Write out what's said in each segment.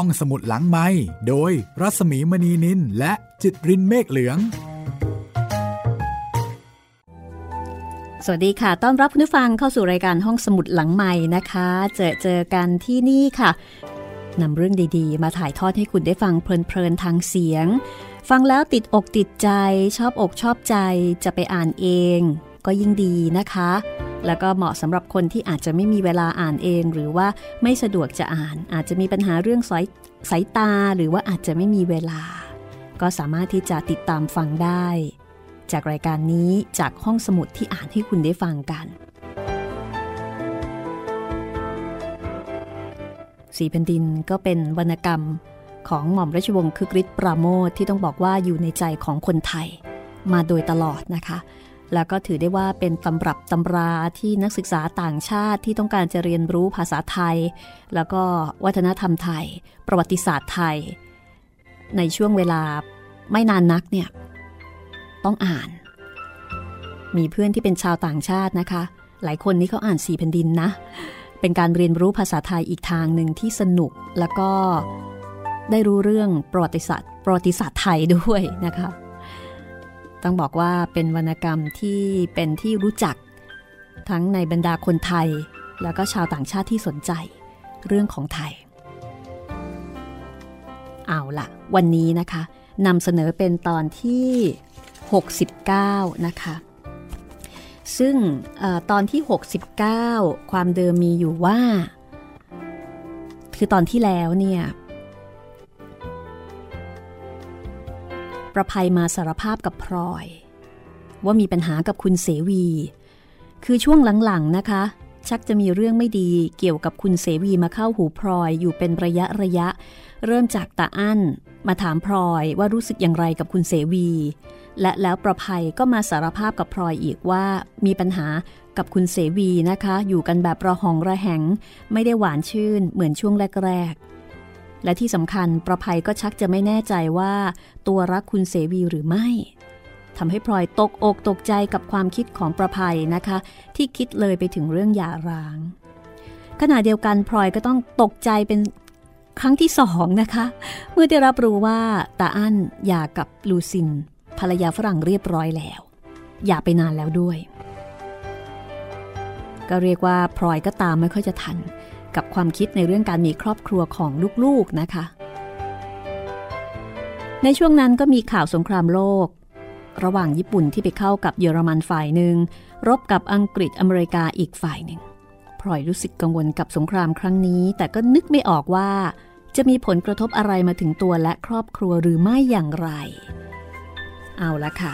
ห้องสมุดหลังไม้โดยรัสมีมณีนินและจิตรินเมฆเหลือง สวัสดีค่ะ ต้อนรับคุณผู้ฟังเข้าสู่รายการห้องสมุดหลังใหม่นะคะ เจอเจอกันที่นี่ค่ะนำเรื่องดีๆ มาถ่ายทอดให้คุณได้ฟังเพลินๆทางเสียง ฟังแล้วติดอกติดใจชอบอกชอบใจจะไปอ่านเอง ก็ยิ่งดีนะคะ แล้วก็เหมาะสำหรับคนที่อาจจะไม่มีเวลาอ่านเอง หรือว่าไม่สะดวกจะอ่าน อาจจะมีปัญหาเรื่องสายสายตาหรือว่าอาจจะไม่มีเวลา ก็สามารถที่จะติดตามฟังได้ จากรายการนี้จากห้องสมุดที่อ่านให้คุณได้ฟังกันสีแผ่นดินก็เป็นวรรณกรรมของหม่อมราชวงศ์คึกฤทธิ์ปราโมทที่ต้องบอกว่าอยู่ในใจของคนไทย มาโดยตลอดนะคะ แล้วก็ถือได้ว่าเป็นตำรับตำราที่นักศึกษาต่างชาติที่ต้องการจะเรียนรู้ภาษาไทย แล้วก็วัฒนธรรมไทย ประวัติศาสตร์ไทย ในช่วงเวลาไม่นานนักเนี่ยต้องอ่าน มีเพื่อนที่เป็นชาวต่างชาตินะคะ หลายคนนี่เขาอ่านสี่แผ่นดินนะ เป็นการเรียนรู้ภาษาไทยอีกทางหนึ่งที่สนุกแล้วก็ได้รู้เรื่องประวัติศาสตร์ประวัติศาสตร์ไทยด้วยนะคะ ต้องบอกว่าเป็นวรรณกรรมที่เป็นที่รู้จัก ทั้งในบรรดาคนไทย แล้วก็ชาวต่างชาติที่สนใจ เรื่องของไทย เอาละวันนี้นะคะนำเสนอเป็นตอนที่ 69 นะคะ ซึ่งอตอนที่ 69 ความเดิมมีอยู่ว่า คือตอนที่แล้วเนี่ย ประภัยมาสารภาพกับพลอย ว่ามีปัญหากับคุณเสวี คือช่วงหลังๆนะคะ ชักจะมีเรื่องไม่ดีเกี่ยวกับคุณเสวีมาเข้าหูพลอยอยู่เป็นระยะระยะ เริ่มจากตาอั้น มาถามพลอยว่ารู้สึกอย่างไรกับคุณเสวี และแล้วประภัยก็มาสารภาพกับพลอยอีกว่ามีปัญหากับคุณเสวีนะคะ อยู่กันแบบระหองระแหง ไม่ได้หวานชื่นเหมือนช่วงแรกๆ และที่สำคัญประภัยก็ชักจะไม่แน่ใจว่า ตัวรักคุณเสวีหรือไม่ทำให้พลอยตกอกตกใจกับความคิดของประภัยนะคะ ที่คิดเลยไปถึงเรื่องหย่าร้าง ขณะเดียวกันพลอยก็ต้องตกใจเป็นครั้งที่สองนะคะ เมื่อได้รับรู้ว่าตาอั้นหย่ากับลูซิน ภรรยาฝรั่งเรียบร้อยแล้วอย่าไปนานแล้วด้วย ก็เรียกว่าพลอยก็ตามไม่ค่อยจะทัน กับความคิดในเรื่องการมีครอบครัวของลูกๆนะคะ ในช่วงนั้นก็มีข่าวสงครามโลก ระหว่างญี่ปุ่นที่ไปเข้ากับเยอรมันฝ่ายหนึ่ง รบกับอังกฤษอเมริกาอีกฝ่ายหนึ่งพลอยรู้สึกกังวลกับสงครามครั้งนี้ แต่ก็นึกไม่ออกว่า จะมีผลกระทบอะไรมาถึงตัวและครอบครัวหรือไม่อย่างไร เอาละค่ะ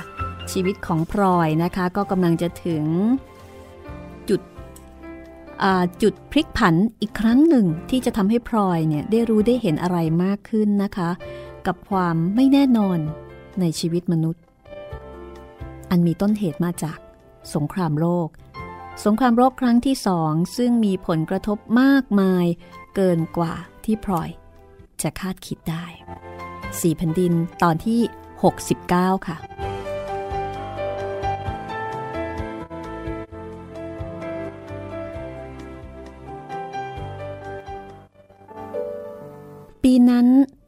ชีวิตของพลอยนะคะก็กำลังจะถึง จุดพลิกผันอีกครั้งหนึ่งที่จะทำให้พลอยเนี่ยได้รู้ได้เห็นอะไรมากขึ้นนะคะ กับความไม่แน่นอนในชีวิตมนุษย์ อันมีต้นเหตุมาจากสงครามโลก สงครามโลกครั้งที่สองซึ่งมีผลกระทบมากมายเกินกว่าที่พลอย จะคาดคิดได้ สี่แผ่นดินตอนที่ 69 ค่ะ ปีนั้น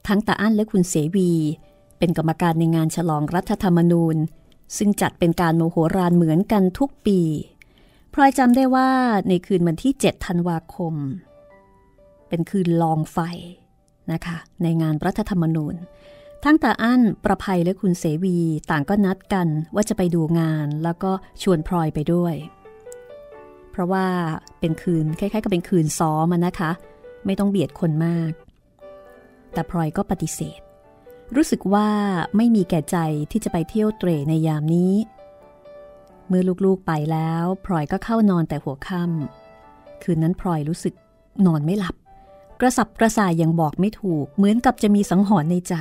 ทั้งตาอั้นและคุณเสวี เป็นกรรมการในงานฉลองรัฐธรรมนูญ ซึ่งจัดเป็นการโมโหรานเหมือนกันทุกปีพลอยจำได้ว่าในคืนวันที่ 7 ธันวาคม เป็นคืนลองไฟนะคะ ในงานรัฐธรรมนูญ ทั้งตาอั้นประภัยและคุณเสวีต่างก็นัดกันว่าจะไปดูงานแล้วก็ชวนพลอยไปด้วย เพราะว่าเป็นคืนคล้ายๆกับเป็นคืนซ้อมนะคะ ไม่ต้องเบียดคนมาก แต่พลอยก็ปฏิเสธ รู้สึกว่าไม่มีแก่ใจที่จะไปเที่ยวเตรในยามนี้ เมื่อลูกๆไปแล้วพลอยก็เข้านอนแต่หัวค่ำคืนนั้นพลอยรู้สึกนอนไม่หลับ กระสับกระส่ายยังบอกไม่ถูก เหมือนกับจะมีสังหรณ์ในใจ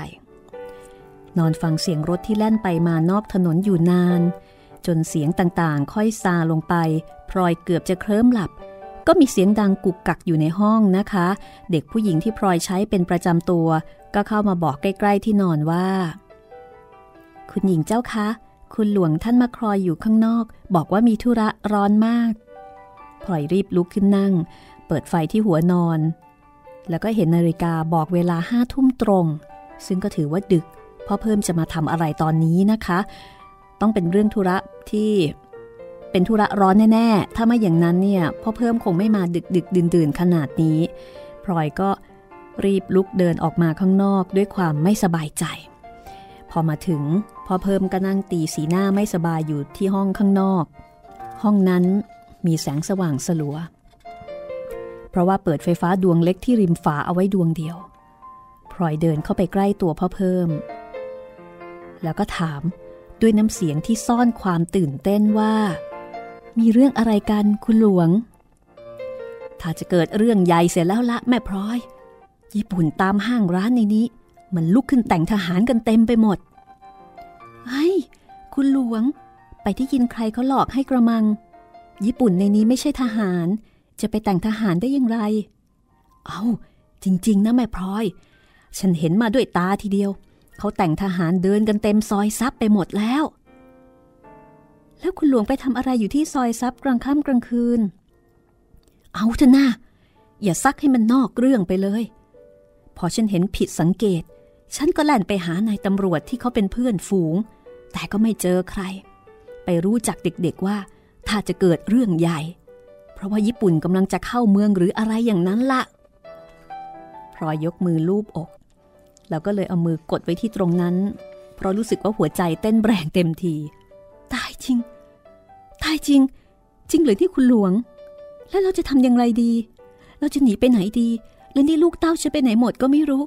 นอนฟังเสียงรถที่แล่นไปมานอกถนนอยู่นาน จนเสียงต่างๆ ค่อยซาลงไปพลอยเกือบจะเคลิ้มหลับ ก็มีเสียงดังกุกกักอยู่ในห้องนะคะ เด็กผู้หญิงที่พลอยใช้เป็นประจำตัว ก็เข้ามาบอกใกล้ ๆที่นอนว่า คุณหญิงเจ้าคะ คุณหลวงท่านมาคลอยอยู่ข้างนอก บอกว่ามีธุระร้อนมากพลอยรีบลุกขึ้นนั่ง เปิดไฟที่หัวนอน แล้วก็เห็นนาฬิกาบอกเวลาห้าทุ่มตรง ซึ่งก็ถือว่าดึกพ่อเพิ่มจะมาทำอะไรตอนนี้นะคะ ต้องเป็นเรื่องธุระที่ เป็นธุระร้อนแน่ๆ ถ้าไม่อย่างนั้นเนี่ยพ่อเพิ่มคงไม่มาดึกดึกดื่นดื่นขนาดนี้ พลอยก็รีบลุกเดินออกมาข้างนอกด้วยความไม่สบายใจ พอมาถึงพ่อเพิ่มก็นั่งตีสีหน้าไม่สบายอยู่ที่ห้องข้างนอก ห้องนั้นมีแสงสว่างสลัว เพราะว่าเปิดไฟฟ้าดวงเล็กที่ริมฝาเอาไว้ดวงเดียว พลอยเดินเข้าไปใกล้ตัวพ่อเพิ่ม แล้วก็ถามด้วยน้ำเสียงที่ซ่อนความตื่นเต้นว่า มีเรื่องอะไรกันคุณหลวง ถ้าจะเกิดเรื่องใหญ่เสร็จแล้วละแม่พลอย ญี่ปุ่นตามห้างร้านในนี้ มันลุกขึ้นแต่งทหารกันเต็มไปหมดไอ้คุณหลวง ไปที่ยินใครเขาหลอกให้กระมัง ญี่ปุ่นในนี้ไม่ใช่ทหาร จะไปแต่งทหารได้อย่างไร เอาจริง ๆ นะแม่พลอย ฉันเห็นมาด้วยตาทีเดียว เขาแต่งทหารเดินกันเต็มซอยซับไปหมดแล้ว แล้วคุณหลวงไปทำอะไรอยู่ที่ซอยซับกลางค่ำกลางคืน เอาเถอะนะอย่าซักให้มันนอกเรื่องไปเลย พอฉันเห็นผิดสังเกต ฉันก็แล่นไปหานายตำรวจที่เขาเป็นเพื่อนฝูง แต่ก็ไม่เจอใคร ไปรู้จักเด็กๆว่า ถ้าจะเกิดเรื่องใหญ่ เพราะว่าญี่ปุ่นกำลังจะเข้าเมืองหรืออะไรอย่างนั้นละ่ะพลอยยกมือลูบอกแล้วก็เลยเอามือกดไว้ที่ตรงนั้น เพราะรู้สึกว่าหัวใจเต้นแรงเต็มที ตายจริง ตายจริง จริงหรือที่คุณหลวง แล้วเราจะทำอย่างไรดี เราจะหนีไปไหนดี แล้วนี่ลูกเต้าจะไปไหนหมดก็ไม่รู้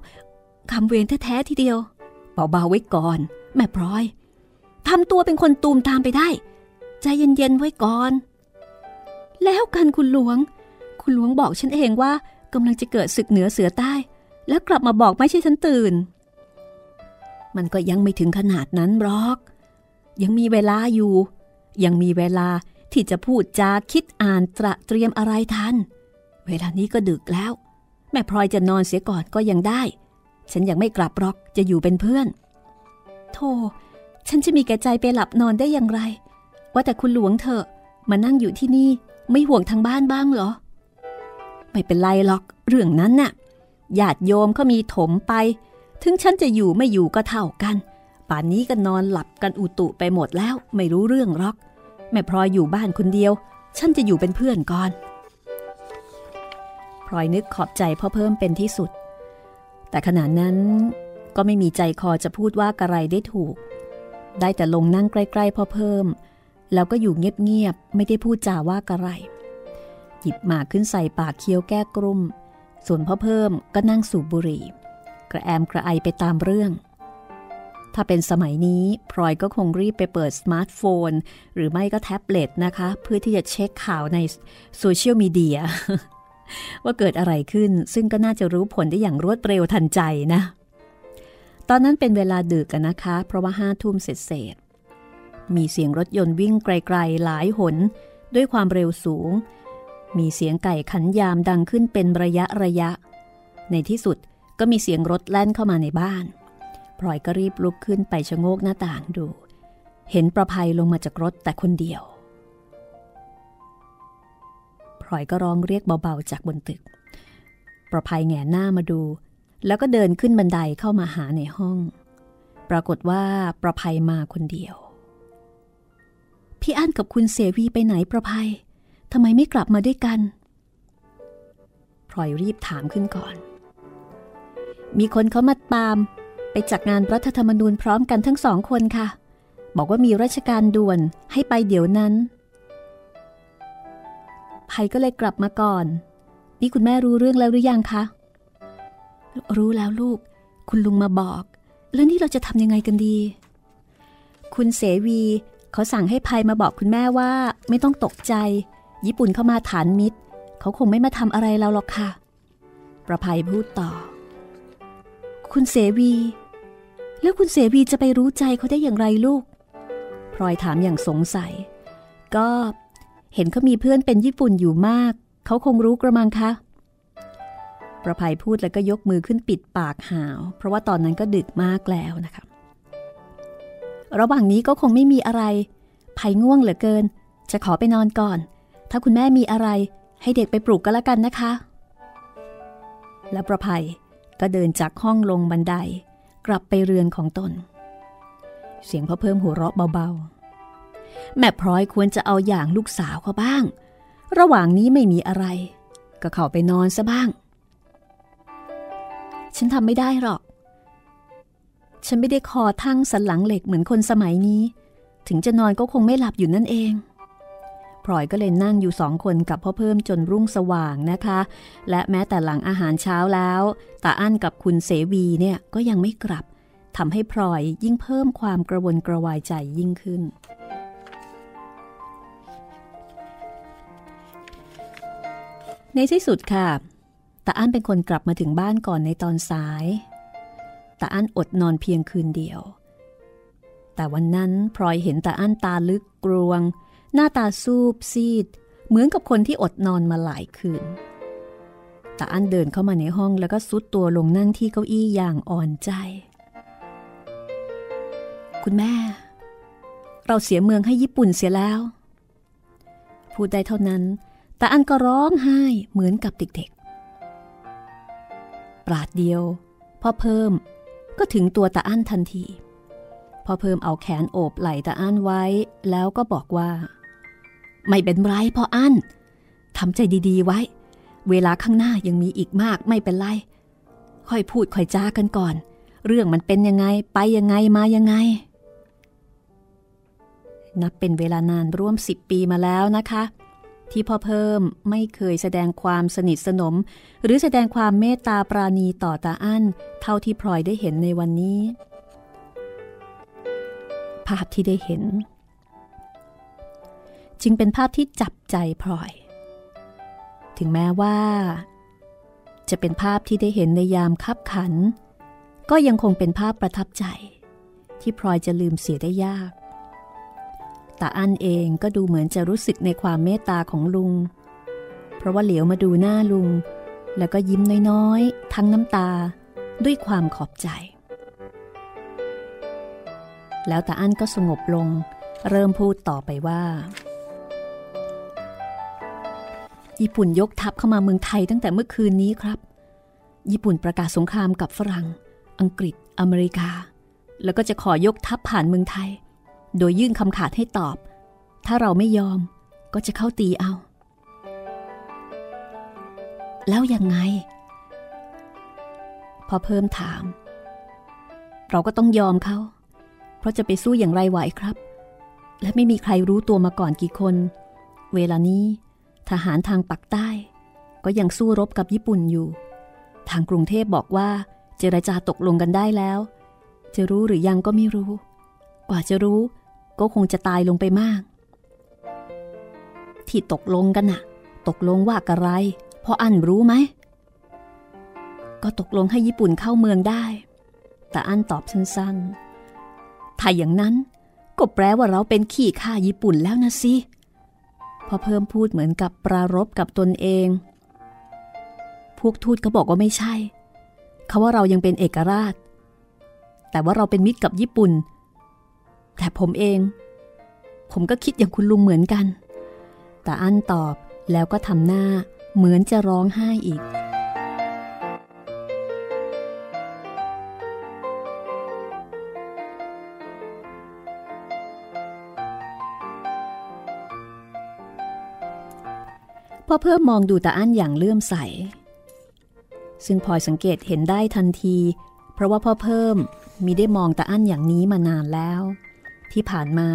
คำเวรแท้ๆทีเดียว เบาๆไว้ก่อน แม่พลอยทำตัวเป็นคนตูมตามไปได้ ใจเย็นๆไว้ก่อน แล้วกันคุณหลวง คุณหลวงบอกฉันเองว่ากำลังจะเกิดศึกเหนือเสือใต้ แล้วกลับมาบอกไม่ใช่ฉันตื่น มันก็ยังไม่ถึงขนาดนั้นหรอก ยังมีเวลาอยู่ ยังมีเวลาที่จะพูดจาคิดอ่านตระเตรียมอะไรทัน เวลานี้ก็ดึกแล้ว แม่พลอยจะนอนเสียก่อนก็ยังได้ ฉันยังไม่กลับหรอกจะอยู่เป็นเพื่อน โธ่ฉันจะมีแก่ใจไปหลับนอนได้อย่างไร ว่าแต่คุณหลวงเถอะมานั่งอยู่ที่นี่ไม่ห่วงทางบ้านบ้างเหรอ ไม่เป็นไรหรอกเรื่องนั้นน่ะญาติโยมเขามีถมไป ถึงฉันจะอยู่ไม่อยู่ก็เท่ากัน ป่านนี้ก็นอนหลับกันอุตุไปหมดแล้วไม่รู้เรื่องหรอก แม่พลอยอยู่บ้านคนเดียว ฉันจะอยู่เป็นเพื่อนก่อนพลอยนึกขอบใจพ่อเพิ่มเป็นที่สุด แต่ขณะนั้นก็ไม่มีใจคอจะพูดว่ากระไรได้ถูก ได้แต่ลงนั่งใกล้ๆพ่อเพิ่ม แล้วก็อยู่เงียบๆไม่ได้พูดจาว่ากระไร หยิบหมากขึ้นใส่ปากเคี้ยวแก้กลุ้ม ส่วนพ่อเพิ่มก็นั่งสูบบุหรี่ กระแอมกระไอไปตามเรื่อง ถ้าเป็นสมัยนี้พลอยก็คงรีบไปเปิดสมาร์ทโฟน หรือไม่ก็แท็บเล็ตนะคะ เพื่อที่จะเช็คข่าวในโซเชียลมีเดียว่าเกิดอะไรขึ้นซึ่งก็น่าจะรู้ผลได้อย่างรวดเร็วทันใจนะ ตอนนั้นเป็นเวลาดึกกันนะคะ เพราะว่าห้าทุ่มเสร็จเสร็จมีเสียงรถยนต์วิ่งไกลๆหลายหน ด้วยความเร็วสูง มีเสียงไก่ขันยามดังขึ้นเป็นระยะระยะ ในที่สุดก็มีเสียงรถแล่นเข้ามาในบ้าน พลอยก็รีบลุกขึ้นไปชะโงกหน้าต่างดู เห็นประภัยลงมาจากรถแต่คนเดียวพลอยก็ร้องเรียกเบาๆจากบนตึก ประภัยแงหน้ามาดู แล้วก็เดินขึ้นบันไดเข้ามาหาในห้อง ปรากฏว่าประภัยมาคนเดียว พี่อั้นกับคุณเสวีไปไหนประภัยทำไมไม่กลับมาด้วยกันพลอยรีบถามขึ้นก่อน มีคนเขามาตาม ไปจัดงานรัฐธรรมนูญพร้อมกันทั้งสองคนค่ะ บอกว่ามีราชการด่วนให้ไปเดี๋ยวนั้นภัยก็เลยกลับมาก่อน นี่คุณแม่รู้เรื่องแล้วหรือยังคะ รู้แล้วลูก คุณลุงมาบอก แล้วนี่เราจะทำยังไงกันดี คุณเสวีเขาสั่งให้ภัยมาบอกคุณแม่ว่า ไม่ต้องตกใจ ญี่ปุ่นเข้ามาฐานมิตร เขาคงไม่มาทำอะไรเราหรอกค่ะ ประภัยพูดต่อ คุณเสวี แล้วคุณเสวีจะไปรู้ใจเขาได้อย่างไรลูก พลอยถามอย่างสงสัย ก็เห็นเขามีเพื่อนเป็นญี่ปุ่นอยู่มาก เขาคงรู้กระมังคะ ประภัยพูดแล้วก็ยกมือขึ้นปิดปากหาว เพราะว่าตอนนั้นก็ดึกมากแล้วนะคะ ระหว่างนี้ก็คงไม่มีอะไร ภัยง่วงเหลือเกิน จะขอไปนอนก่อน ถ้าคุณแม่มีอะไร ให้เด็กไปปลุกก็แล้วกันนะคะ และประภัยก็เดินจากห้องลงบันได กลับไปเรือนของตน เสียงพ่อเพิ่มหัวเราะเบาๆ แม่พร้อยควรจะเอาอย่างลูกสาวเขาบ้าง ระหว่างนี้ไม่มีอะไร ก็เข้าไปนอนซะบ้าง ฉันทำไม่ได้หรอก ฉันไม่ได้คอทั้งสันหลังเหล็กเหมือนคนสมัยนี้ ถึงจะนอนก็คงไม่หลับอยู่นั่นเอง พลอยก็เลยนั่งอยู่สองคนกับพ่อเพิ่มจนรุ่งสว่างนะคะ และแม้แต่หลังอาหารเช้าแล้วตาอั้นกับคุณเสวีเนี่ยก็ยังไม่กลับทำให้พลอยยิ่งเพิ่มความกระวนกระวายใจยิ่งขึ้น ในที่สุดค่ะตาอั้นเป็นคนกลับมาถึงบ้านก่อนในตอนสายตาอั้นอดนอนเพียงคืนเดียว แต่วันนั้นพลอยเห็นตาอั้นตาลึกกลวง หน้าตาซูบซีด เหมือนกับคนที่อดนอนมาหลายคืนตาอันเดินเข้ามาในห้องแล้วก็ซุดตัวลงนั่งที่เก้าอี้อย่างอ่อนใจ คุณแม่ เราเสียเมืองให้ญี่ปุ่นเสียแล้ว พูดได้เท่านั้นตาอันก็ร้องไห้เหมือนกับเด็กๆ ปราดเดียว พ่อเพิ่มก็ถึงตัวตาอันทันที พ่อเพิ่มเอาแขนโอบไหล่ตาอันไว้ แล้วก็บอกว่า ไม่เป็นไรพ่ออั้นทำใจดีๆไว้ เวลาข้างหน้ายังมีอีกมากไม่เป็นไร ค่อยพูดค่อยจ้ากันก่อน เรื่องมันเป็นยังไงไปยังไงมายังไง นับเป็นเวลานานร่วมสิบปีมาแล้วนะคะ ที่พ่อเพิ่มไม่เคยแสดงความสนิทสนม หรือแสดงความเมตตาปราณีต่อตาอั้น เท่าที่พลอยได้เห็นในวันนี้ ภาพที่ได้เห็น จึงเป็นภาพที่จับใจพลอย ถึงแม้ว่า จะเป็นภาพที่ได้เห็นในยามคับขัน ก็ยังคงเป็นภาพประทับใจ ที่พลอยจะลืมเสียได้ยากแต่อันเองก็ดูเหมือนจะรู้สึกในความเมตตาของลุง เพราะว่าเหลียวมาดูหน้าลุง แล้วก็ยิ้มน้อยๆ ทั้งน้ำตาด้วยความขอบใจ แล้วตาอั้นก็สงบลง เริ่มพูดต่อไปว่า ญี่ปุ่นยกทัพเข้ามาเมืองไทยตั้งแต่เมื่อคืนนี้ครับ ญี่ปุ่นประกาศสงครามกับฝรั่ง อังกฤษ อเมริกา แล้วก็จะขอยกทัพผ่านเมืองไทย โดยยื่นคำขาดให้ตอบ ถ้าเราไม่ยอมก็จะเข้าตีเอา แล้วยังไง พอเพิ่มถาม เราก็ต้องยอมเขา เพราะจะไปสู้อย่างไรไหวครับ และไม่มีใครรู้ตัวมาก่อนกี่คน เวลานี้ ทหารทางปักใต้ ก็ยังสู้รบกับญี่ปุ่นอยู่ ทางกรุงเทพบอกว่า เจรจาตกลงกันได้แล้ว จะรู้หรือยังก็ไม่รู้ กว่าจะรู้ก็คงจะตายลงไปมาก ที่ตกลงกันน่ะ ตกลงว่าอะไรพออันรู้ไหม ก็ตกลงให้ญี่ปุ่นเข้าเมืองได้ แต่อันตอบสั้นๆ ถ้าอย่างนั้นก็แปลว่าเราเป็นขี่ข้าญี่ปุ่นแล้วนะสิ พอเพิ่มพูดเหมือนกับปรารบกับตนเอง พวกทูตก็บอกว่าไม่ใช่เขาว่าเรายังเป็นเอกราช แต่ว่าเราเป็นมิตรกับญี่ปุ่น แต่ผมเอง ผมก็คิดอย่างคุณลุงเหมือนกัน แต่อันตอบแล้วก็ทำหน้าเหมือนจะร้องไห้อีก อเพิ่มมองดูตาอั้นอย่างเลื่อมใส ซึ่งพลอยสังเกตเห็นได้ทันที เพราะว่าพ่อเพิ่มมีได้มองตาอั้นอย่างนี้มานานแล้ว ที่ผ่านมา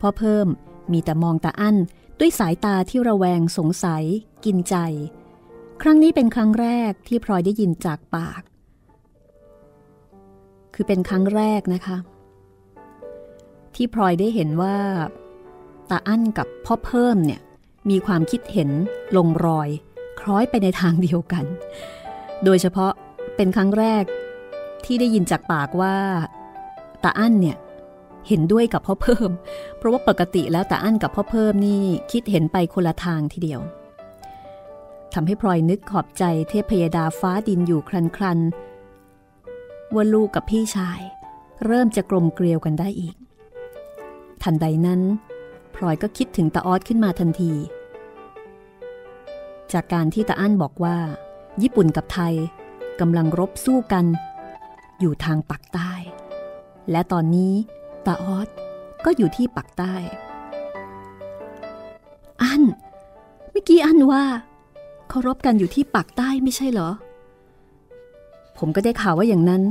พ่อเพิ่มมีแต่มองตาอั้นด้วยสายตาที่ระแวงสงสัย กินใจ ครั้งนี้เป็นครั้งแรกที่พลอยได้ยินจากปาก คือเป็นครั้งแรกนะคะ ที่พลอยได้เห็นว่าตาอั้นกับพ่อเพิ่มเนี่ย มีความคิดเห็นลงรอย คล้อยไปในทางเดียวกัน โดยเฉพาะเป็นครั้งแรกที่ได้ยินจากปากว่าตาอั้นเนี่ยเห็นด้วยกับพ่อเพิ่ม เพราะว่าปกติแล้วตาอั้นกับพ่อเพิ่มนี่คิดเห็นไปคนละทางทีเดียวทำให้พลอยนึกขอบใจเทพยดาฟ้าดินอยู่ครันครันว่าลูกกับพี่ชาย เริ่มจะกลมเกลียวกันได้อีก ทันใดนั้นพลอยก็คิดถึงตาออดขึ้นมาทันที จากการที่ตาอั้นบอกว่า ญี่ปุ่นกับไทยกำลังรบสู้กัน อยู่ทางปักใต้ และตอนนี้ตาออสก็อยู่ที่ปักใต้ อันเมื่อกี้อันว่าเขารบกันอยู่ที่ปักใต้ไม่ใช่เหรอ ผมก็ได้ข่าวว่าอย่างนั้น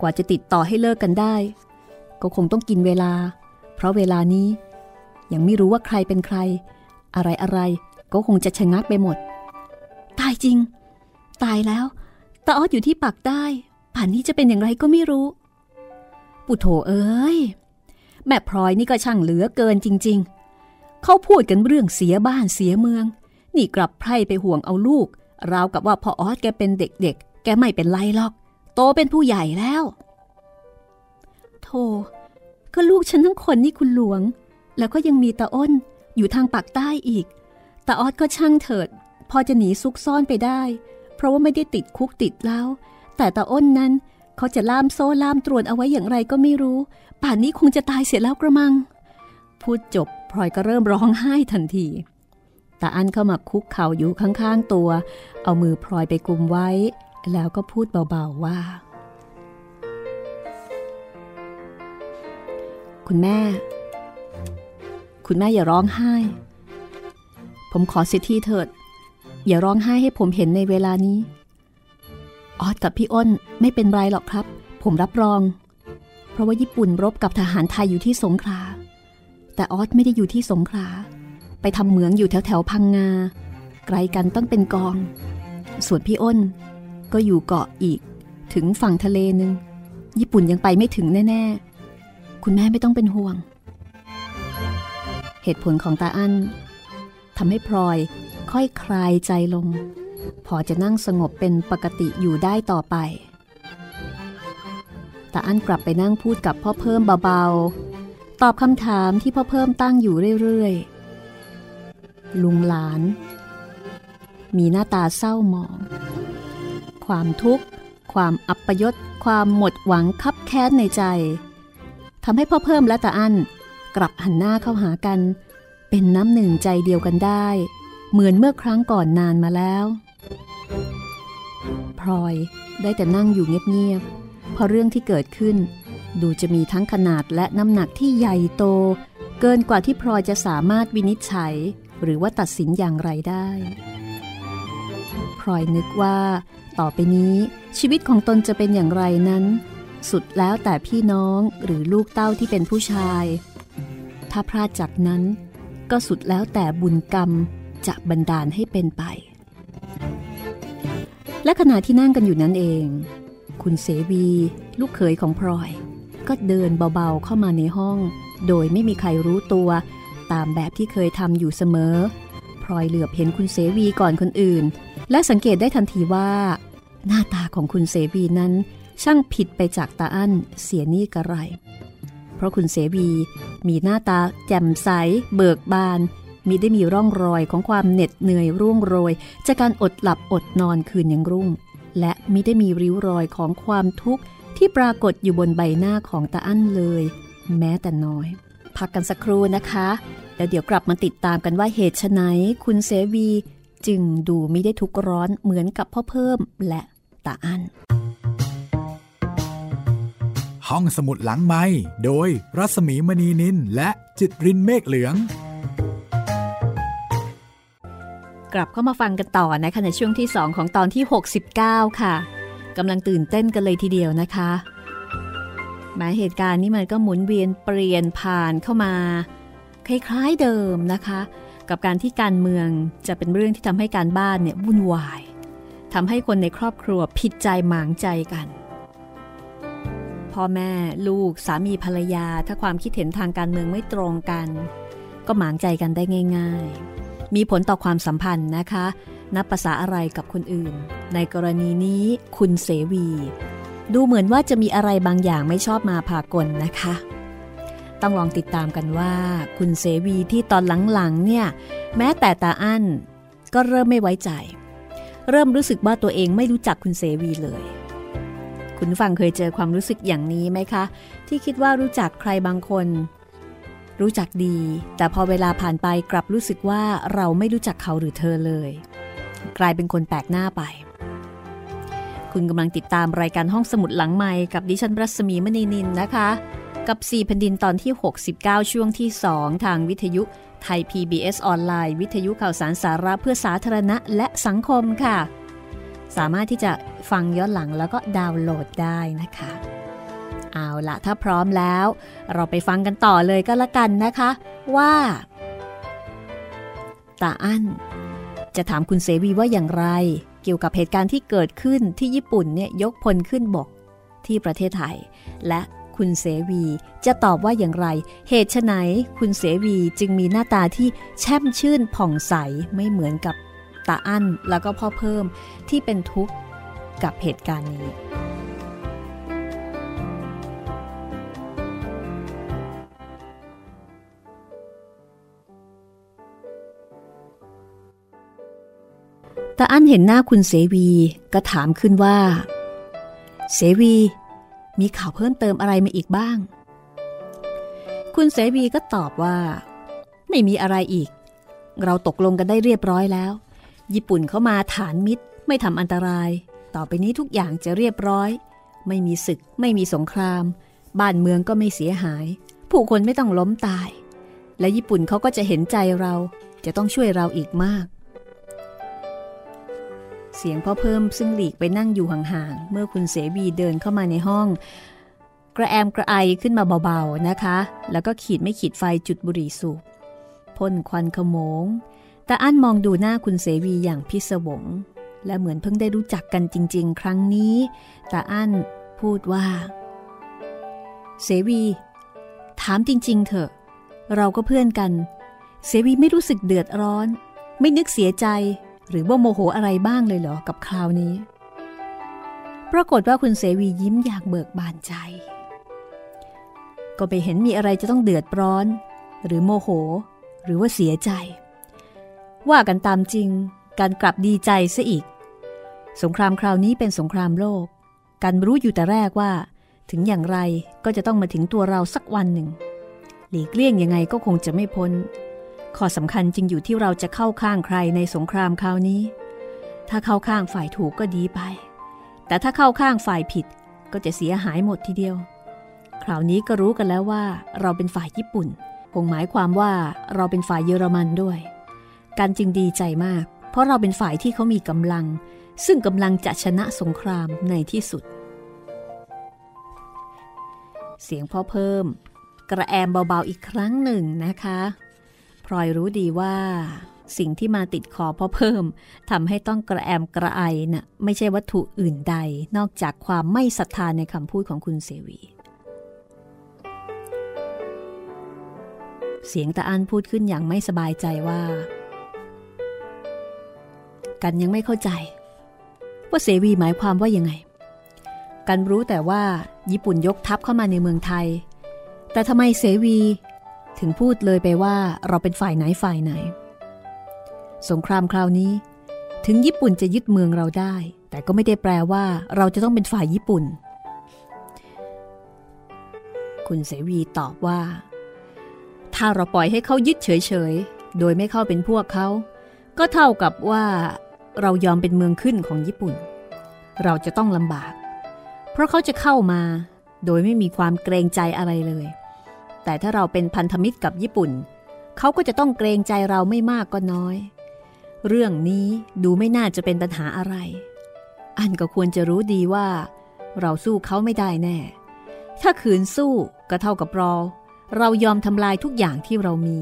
กว่าจะติดต่อให้เลิกกันได้ ก็คงต้องกินเวลา เพราะเวลานี้ยังไม่รู้ว่าใครเป็นใคร อะไรอะไร ก็คงจะชะงักไปหมด ตายจริง ตายแล้วตาออดอยู่ที่ปักใต้ป่านนี้จะเป็นอย่างไรก็ไม่รู้ ปุโถเอ้ย แม่พลอยนี่ก็ช่างเหลือเกินจริง ๆ เขาพูดกันเรื่องเสียบ้านเสียเมือง นี่กลับไพร่ไปห่วงเอาลูก ราวกับว่าพอออสแกเป็นเด็กๆ แกไม่เป็นไรหรอก โตเป็นผู้ใหญ่แล้ว โธ่ก็ลูกฉันทั้งคนนี่คุณหลวง แล้วก็ยังมีตาอ้นอยู่ทางปากใต้อีก ตาออสก็ช่างเถิด พอจะหนีซุกซ่อนไปได้ เพราะว่าไม่ได้ติดคุกติดแล้ว แต่ตาอ้นนั้นเขาจะล่ามโซ่ล่ามตรวนเอาไว้อย่างไรก็ไม่รู้ ป่านนี้คงจะตายเสียแล้วกระมัง พูดจบพลอยก็เริ่มร้องไห้ทันทีตาอันเข้ามาคุกเข่าอยู่ข้างๆตัว เอามือพลอยไปกุมไว้ แล้วก็พูดเบาๆว่า คุณแม่ คุณแม่อย่าร้องไห้ ผมขอสิทธิเถิด อย่าร้องไห้ให้ผมเห็นในเวลานี้ ออสกับพี่อ้นไม่เป็นไรหรอกครับ ผมรับรอง เพราะว่าญี่ปุ่นรบกับทหารไทยอยู่ที่สงขลา แต่ออสไม่ได้อยู่ที่สงขลา ไปทำเหมืองอยู่แถวแถวพังงา ไกลกันต้องเป็นกอง ส่วนพี่อ้น ก็อยู่เกาะอีก ถึงฝั่งทะเลนึง ญี่ปุ่นยังไปไม่ถึงแน่ๆ คุณแม่ไม่ต้องเป็นห่วง เหตุผลของตาอั้น ทำให้พลอยค่อยคลายใจลง พอจะนั่งสงบเป็นปกติอยู่ได้ต่อไปตาอั้นกลับไปนั่งพูดกับพ่อเพิ่มเบาๆ ตอบคำถามที่พ่อเพิ่มตั้งอยู่เรื่อยๆ ลุงหลาน มีหน้าตาเศร้าหมอง ความทุกข์ ความอัปยศความหมดหวังคับแค้นในใจทำให้พ่อเพิ่มและตาอั้นกลับหันหน้าเข้าหากัน เป็นน้ำหนึ่งใจเดียวกันได้ เหมือนเมื่อครั้งก่อนนานมาแล้วพลอยได้แต่นั่งอยู่เงียบๆเพราะเรื่องที่เกิดขึ้น ดูจะมีทั้งขนาดและน้ำหนักที่ใหญ่โต เกินกว่าที่พลอยจะสามารถวินิจฉัย หรือว่าตัดสินอย่างไรได้พลอยนึกว่า ต่อไปนี้ชีวิตของตนจะเป็นอย่างไรนั้น สุดแล้วแต่พี่น้องหรือลูกเต้าที่เป็นผู้ชาย ถ้าพลาดจากนั้น ก็สุดแล้วแต่บุญกรรมจะบันดาลให้เป็นไป และขณะที่นั่งกันอยู่นั้นเอง คุณเสวีลูกเขยของพลอย ก็เดินเบาๆเข้ามาในห้อง โดยไม่มีใครรู้ตัว ตามแบบที่เคยทำอยู่เสมอพลอยเหลือบเห็นคุณเสวีก่อนคนอื่น และสังเกตได้ทันทีว่า หน้าตาของคุณเสวีนั้น ช่างผิดไปจากตาอั้นเสียนี่กระไร เพราะคุณเสวีมีหน้าตาแจ่มใส เบิกบานมีได้มีร่องรอยของความเหน็ดเหนื่อยร่วงโรย จากการอดหลับอดนอนคืนยังรุ่ง และมิได้มีริ้วรอยของความทุกข์ที่ปรากฏอยู่บนใบหน้าของตาอั้นเลย แม้แต่น้อย พักกันสักครู่นะคะ แล้วเดี๋ยวกลับมาติดตามกันว่าเหตุไฉนคุณเสวี จึงดูไม่ได้ทุกข์ร้อนเหมือนกับพ่อเพิ่มและตาอั้น ห้องสมุดหลังไม้โดยรัสมีมณีนินและจิตรินเมฆเหลือง กลับเข้ามาฟังกันต่อนะคะในช่วงที่ 2 ของตอนที่ 69 ค่ะกำลังตื่นเต้นกันเลยทีเดียวนะคะหมายเหตุการณ์นี้มันก็หมุนเวียนเปลี่ยนผ่านเข้ามา คล้ายๆเดิมนะคะ กับการที่การเมืองจะเป็นเรื่องที่ทำให้การบ้านเนี่ยวุ่นวายทำให้คนในครอบครัวผิดใจหมางใจกัน พ่อแม่ ลูก สามีภรรยา ถ้าความคิดเห็นทางการเมืองไม่ตรงกัน ก็หมางใจกันได้ง่าย ๆ มีผลต่อความสัมพันธ์นะคะ นับภาษาอะไรกับคนอื่น ในกรณีนี้คุณเสวี ดูเหมือนว่าจะมีอะไรบางอย่างไม่ชอบมาพากลนะคะ ต้องลองติดตามกันว่า คุณเสวีที่ตอนหลังๆเนี่ยแม้แต่ตาอั้นก็เริ่มไม่ไว้ใจ เริ่มรู้สึกว่าตัวเองไม่รู้จักคุณเสวีเลย คุณฟังเคยเจอความรู้สึกอย่างนี้ไหมคะ ที่คิดว่ารู้จักใครบางคน รู้จักดี แต่พอเวลาผ่านไปกลับรู้สึกว่าเราไม่รู้จักเขาหรือเธอเลย กลายเป็นคนแปลกหน้าไป คุณกำลังติดตามรายการห้องสมุดหลังใหม่กับดิฉันรัศมีมณีนินนะคะ กับ 4 แผ่นดินตอนที่ 69 ช่วงที่ 2 ทางวิทยุไทย PBS ออนไลน์ วิทยุข่าวสารสาระเพื่อสาธารณะและสังคมค่ะ สามารถที่จะฟังย้อนหลังแล้วก็ดาวน์โหลดได้นะคะ เอาละถ้าพร้อมแล้ว เราไปฟังกันต่อเลยก็แล้วกันนะคะ ว่าตาอั้นจะถามคุณเสวีว่าอย่างไร เกี่ยวกับเหตุการณ์ที่เกิดขึ้นที่ญี่ปุ่นเนี่ยยกพลขึ้นบกที่ประเทศไทย และคุณเสวีจะตอบว่าอย่างไร เหตุไฉนคุณเสวีจึงมีหน้าตาที่แช่มชื่นผ่องใสไม่เหมือนกับ ตาอั้นแล้วก็พ่อเพิ่มที่เป็นทุกข์กับเหตุการณ์นี้ ตาอั้นเห็นหน้าคุณเสวีก็ถามขึ้นว่า เสวี มีข่าวเพิ่มเติมอะไรมาอีกบ้าง คุณเสวีก็ตอบว่า ไม่มีอะไรอีก เราตกลงกันได้เรียบร้อยแล้ว ญี่ปุ่นเข้ามาฐานมิตร ไม่ทำอันตราย ต่อไปนี้ทุกอย่างจะเรียบร้อย ไม่มีศึก ไม่มีสงคราม บ้านเมืองก็ไม่เสียหาย ผู้คนไม่ต้องล้มตาย และญี่ปุ่นเขาก็จะเห็นใจเราจะต้องช่วยเราอีกมาก เสียงพ่อเพิ่มซึ่งหลีกไปนั่งอยู่ห่างๆ เมื่อคุณเสวีเดินเข้ามาในห้อง กระแอมกระไอขึ้นมาเบาๆนะคะ แล้วก็ขีดไม่ขีดไฟจุดบุหรี่สูบพ่นควันขโมง แต่อั้นมองดูหน้าคุณเสวีอย่างพิศวง และเหมือนเพิ่งได้รู้จักกันจริง ๆ ครั้งนี้แต่อั้นพูดว่า เสวี ถามจริง ๆ เถอะ เราก็เพื่อนกัน เสวีไม่รู้สึกเดือดร้อน ไม่นึกเสียใจ หรือว่าโมโหอะไรบ้างเลยเหรอกับคราวนี้ ปรากฏว่าคุณเสวียิ้มอยากเบิกบานใจ ก็ไปเห็นมีอะไรจะต้องเดือดร้อน หรือโมโห หรือว่าเสียใจ ว่ากันตามจริง การกลับดีใจซะอีก สงครามคราวนี้เป็นสงครามโลก การรู้อยู่แต่แรกว่า ถึงอย่างไรก็จะต้องมาถึงตัวเราสักวันหนึ่ง หลีกเลี่ยงยังไงก็คงจะไม่พ้น ข้อสำคัญจริงอยู่ที่เราจะเข้าข้างใครในสงครามคราวนี้ ถ้าเข้าข้างฝ่ายถูกก็ดีไป แต่ถ้าเข้าข้างฝ่ายผิดก็จะเสียหายหมดทีเดียว คราวนี้ก็รู้กันแล้วว่าเราเป็นฝ่ายญี่ปุ่นคงหมายความว่าเราเป็นฝ่ายเยอรมันด้วย กันจึงดีใจมาก เพราะเราเป็นฝ่ายที่เขามีกำลัง ซึ่งกำลังจะชนะสงครามในที่สุด เสียงพ่อเพิ่ม กระแอมเบาๆอีกครั้งหนึ่งนะคะพลอยรู้ดีว่าสิ่งที่มาติดคอพ่อเพิ่มทำให้ต้องกระแอมกระไอนะ่ะไม่ใช่วัตถุอื่นใด นอกจากความไม่ศรัทธาในคำพูดของคุณเสวี เสียงตาอันพูดขึ้นอย่างไม่สบายใจว่า กันยังไม่เข้าใจ ว่าเสวีหมายความว่ายังไง กันรู้แต่ว่าญี่ปุ่นยกทัพเข้ามาในเมืองไทย แต่ทำไมเสวีถึงพูดเลยไปว่าเราเป็นฝ่ายไหนฝ่ายไหน สงครามคราวนี้ ถึงญี่ปุ่นจะยึดเมืองเราได้ แต่ก็ไม่ได้แปลว่าเราจะต้องเป็นฝ่ายญี่ปุ่น คุณเสวีตอบว่า ถ้าเราปล่อยให้เขายึดเฉยๆ โดยไม่เข้าเป็นพวกเขา ก็เท่ากับว่า เรายอมเป็นเมืองขึ้นของญี่ปุ่น เราจะต้องลำบาก เพราะเขาจะเข้ามาโดยไม่มีความเกรงใจอะไรเลย แต่ถ้าเราเป็นพันธมิตรกับญี่ปุ่น เขาก็จะต้องเกรงใจเราไม่มากก็น้อย เรื่องนี้ดูไม่น่าจะเป็นปัญหาอะไร อันก็ควรจะรู้ดีว่า เราสู้เขาไม่ได้แน่ ถ้าขืนสู้ก็เท่ากับรอเรายอมทำลายทุกอย่างที่เรามี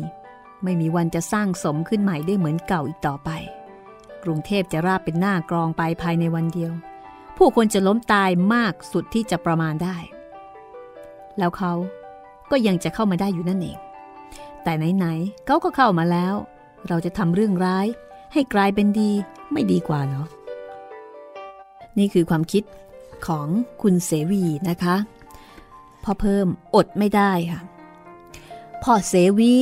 ไม่มีวันจะสร้างสมขึ้นใหม่ได้เหมือนเก่าอีกต่อไป กรุงเทพจะราบเป็นหน้ากรองไปภายในวันเดียว ผู้คนจะล้มตายมากสุดที่จะประมาณได้ แล้วเขาก็ยังจะเข้ามาได้อยู่นั่นเอง แต่ไหนๆเขาก็เข้ามาแล้ว เราจะทำเรื่องร้าย ให้กลายเป็นดีไม่ดีกว่าเหรอ นี่คือความคิดของคุณเสวีนะคะ พอเพิ่มอดไม่ได้ค่ะ พ่อเสวี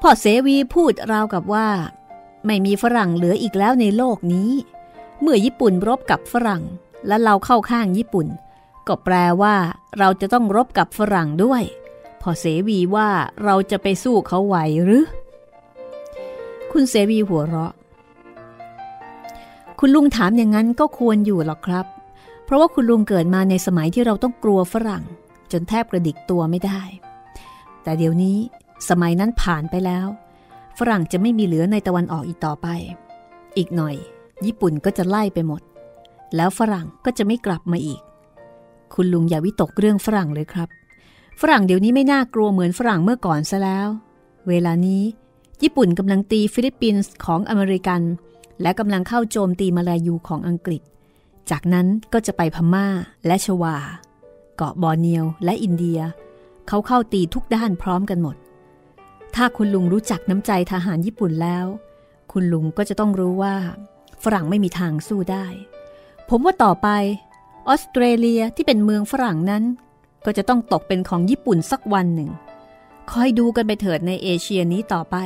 พ่อเสวีพูดราวกับว่า ไม่มีฝรั่งเหลืออีกแล้วในโลกนี้ เมื่อญี่ปุ่นรบกับฝรั่ง และเราเข้าข้างญี่ปุ่น ก็แปลว่าเราจะต้องรบกับฝรั่งด้วย พอเสวีว่าเราจะไปสู้เขาไหวหรือ คุณเสวีหัวเราะ คุณลุงถามอย่างนั้นก็ควรอยู่หรอกครับ เพราะว่าคุณลุงเกิดมาในสมัยที่เราต้องกลัวฝรั่ง จนแทบกระดิกตัวไม่ได้ แต่เดี๋ยวนี้สมัยนั้นผ่านไปแล้ว ฝรั่งจะไม่มีเหลือในตะวันออกอีกต่อไป อีกหน่อย ญี่ปุ่นก็จะไล่ไปหมด แล้วฝรั่งก็จะไม่กลับมาอีก คุณลุงอย่าวิตกเรื่องฝรั่งเลยครับ ฝรั่งเดี๋ยวนี้ไม่น่ากลัวเหมือนฝรั่งเมื่อก่อนซะแล้ว เวลานี้ ญี่ปุ่นกำลังตีฟิลิปปินส์ของอเมริกัน และกำลังเข้าโจมตีมาลายูของอังกฤษ จากนั้นก็จะไปพม่าและชวา เกาะบอร์เนียวและอินเดีย เขาเข้าตีทุกด้านพร้อมกันหมด ถ้าคุณลุงรู้จักน้ำใจทหารญี่ปุ่นแล้ว คุณลุงก็จะต้องรู้ว่า ฝรั่งไม่มีทางสู้ได้ ผมว่าต่อไป ออสเตรเลียที่เป็นเมืองฝรั่งนั้น ก็จะต้องตกเป็นของญี่ปุ่นสักวันหนึ่ง คอยดูกันไปเถิดในเอเชียนี้ต่อไป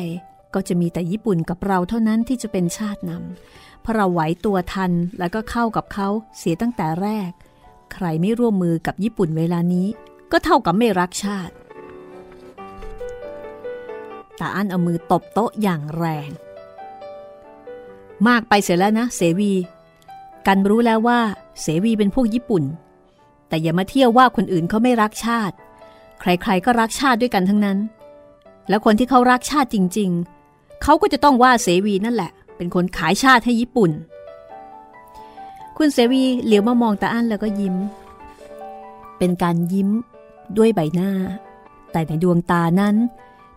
ก็จะมีแต่ญี่ปุ่นกับเราเท่านั้นที่จะเป็นชาตินำเพราะเราไหวตัวทันแล้วก็เข้ากับเขาเสียตั้งแต่แรก ใครไม่ร่วมมือกับญี่ปุ่นเวลานี้ ก็เท่ากับไม่รักชาติ ตาอั้นเอามือตบโต๊ะอย่างแรง มากไปเสียแล้วนะ เสวี กันรู้แล้วว่า เสวีเป็นพวกญี่ปุ่น แต่อย่ามาเที่ยวว่าคนอื่นเขาไม่รักชาติ ใครๆก็รักชาติด้วยกันทั้งนั้น แล้วคนที่เขารักชาติจริง ๆ เขาก็จะต้องว่าเสวีนั่นแหละ เป็นคนขายชาติให้ญี่ปุ่น คุณเสวีเหลียวมามองตาอั้นแล้วก็ยิ้ม เป็นการยิ้มด้วยใบหน้า แต่ในดวงตานั้น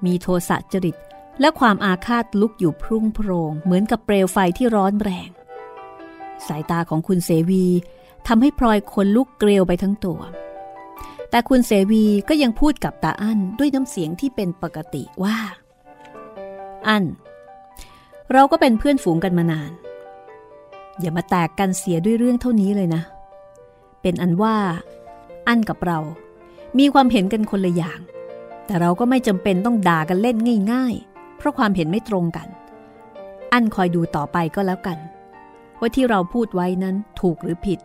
มีโทสะจริต และความอาฆาตลุกอยู่พรุ่งโพรง เหมือนกับเปลวไฟที่ร้อนแรง สายตาของคุณเสวีทำให้พลอยคนลุกเกลียวไปทั้งตัว แต่คุณเสวีก็ยังพูดกับตาอั้นด้วยน้ำเสียงที่เป็นปกติว่า อั้นเราก็เป็นเพื่อนฝูงกันมานาน อย่ามาแตกกันเสียด้วยเรื่องเท่านี้เลยนะ เป็นอันว่า อั้นกับเรา มีความเห็นกันคนละอย่าง แต่เราก็ไม่จำเป็นต้องด่ากันเล่นง่ายๆ เพราะความเห็นไม่ตรงกัน อันคอยดูต่อไปก็แล้วกัน ว่าที่เราพูดไว้นั้นถูกหรือผิด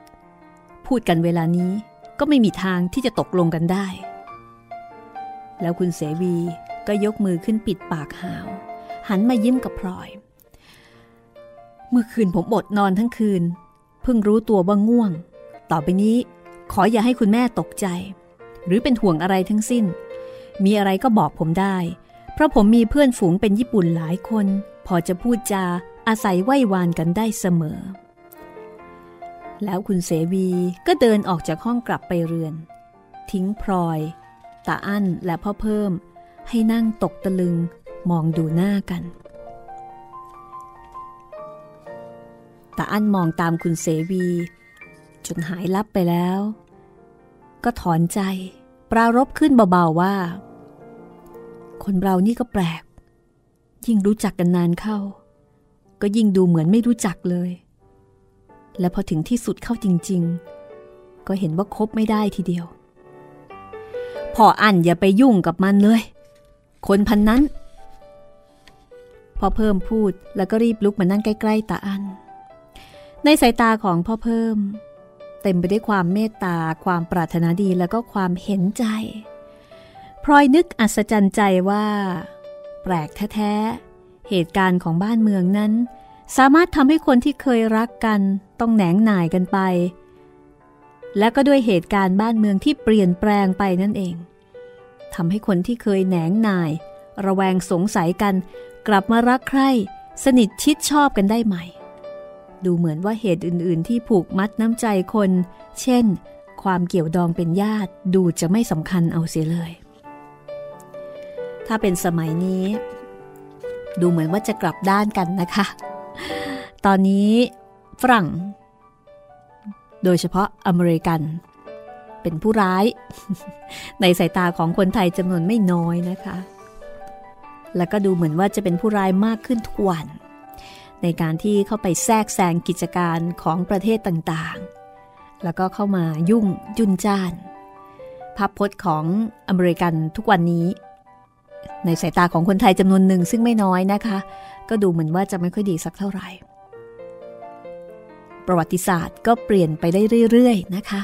พูดกันเวลานี้ก็ไม่มีทางที่จะตกลงกันได้ แล้วคุณเสวีก็ยกมือขึ้นปิดปากหาว หันมายิ้มกับพลอย เมื่อคืนผมอดนอนทั้งคืน เพิ่งรู้ตัวว่าง่วง ต่อไปนี้ขออย่าให้คุณแม่ตกใจ หรือเป็นห่วงอะไรทั้งสิ้น มีอะไรก็บอกผมได้ เพราะผมมีเพื่อนฝูงเป็นญี่ปุ่นหลายคน พอจะพูดจาอาศัยไหว้วานกันได้เสมอ แล้วคุณเสวีก็เดินออกจากห้องกลับไปเรือน ทิ้งพลอยตาอั้นและพ่อเพิ่ม ให้นั่งตกตะลึงมองดูหน้ากันตาอั้นมองตามคุณเสวี จนหายลับไปแล้ว ก็ถอนใจ ปรารบขึ้นเบาๆว่า คนเรานี่ก็แปลก ยิ่งรู้จักกันนานเข้า ก็ยิ่งดูเหมือนไม่รู้จักเลย และพอถึงที่สุดเข้าจริง ๆ ก็เห็นว่าคบไม่ได้ทีเดียว พออันอย่าไปยุ่งกับมันเลย คนพันนั้น พอเพิ่มพูดแล้วก็รีบลุกมานั่งใกล้ ๆตาอัน ในสายตาของพ่อเพิ่ม เต็มไปด้วยความเมตตา ความปรารถนาดีแล้วก็ความเห็นใจ พลอยนึกอัศจรรย์ใจว่า แปลกแท้ๆ เหตุการณ์ของบ้านเมืองนั้น สามารถทำให้คนที่เคยรักกันต้องแหนงหน่ายกันไป และก็ด้วยเหตุการณ์บ้านเมืองที่เปลี่ยนแปลงไปนั่นเองทำให้คนที่เคยแหนงหน่าย ระแวงสงสัยกัน กลับมารักใคร่ สนิทชิดชอบกันได้ใหม่ ดูเหมือนว่าเหตุอื่นๆ ที่ผูกมัดน้ำใจคน เช่น ความเกี่ยวดองเป็นญาติดูจะไม่สำคัญเอาเสียเลย ถ้าเป็นสมัยนี้ ดูเหมือนว่าจะกลับด้านกันนะคะ ตอนนี้ฝรั่ง โดยเฉพาะอเมริกัน เป็นผู้ร้าย ในสายตาของคนไทยจำนวนไม่น้อยนะคะ แล้วก็ดูเหมือนว่าจะเป็นผู้ร้ายมากขึ้นทุกวัน ในการที่เข้าไปแทรกแซงกิจการของประเทศต่างๆ แล้วก็เข้ามายุ่งจุนจ้านภาพพจน์ของอเมริกันทุกวันนี้ ในสายตาของคนไทยจำนวนหนึ่งซึ่งไม่น้อยนะคะ ก็ดูเหมือนว่าจะไม่ค่อยดีสักเท่าไหร่ ประวัติศาสตร์ก็เปลี่ยนไปได้เรื่อยๆนะคะ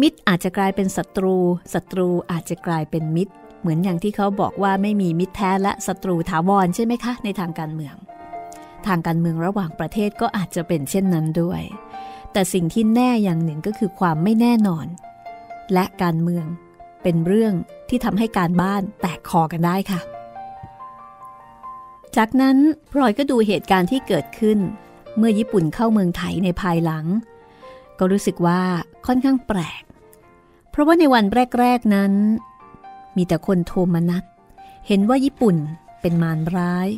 มิตรอาจจะกลายเป็นศัตรู ศัตรูอาจจะกลายเป็นมิตร เหมือนอย่างที่เขาบอกว่าไม่มีมิตรแท้และศัตรูถาวรใช่ไหมคะ ในทางการเมือง ทางการเมืองระหว่างประเทศก็อาจจะเป็นเช่นนั้นด้วย แต่สิ่งที่แน่อย่างหนึ่งก็คือความไม่แน่นอน และการเมืองเป็นเรื่องที่ทำให้การบ้านแตกคอกันได้ค่ะ จากนั้นพลอยก็ดูเหตุการณ์ที่เกิดขึ้น เมื่อญี่ปุ่นเข้าเมืองไทยในภายหลัง ก็รู้สึกว่าค่อนข้างแปลก เพราะว่าในวันแรก ๆนั้น มีแต่คนโทมนัสเห็นว่าญี่ปุ่นเป็นมารร้าย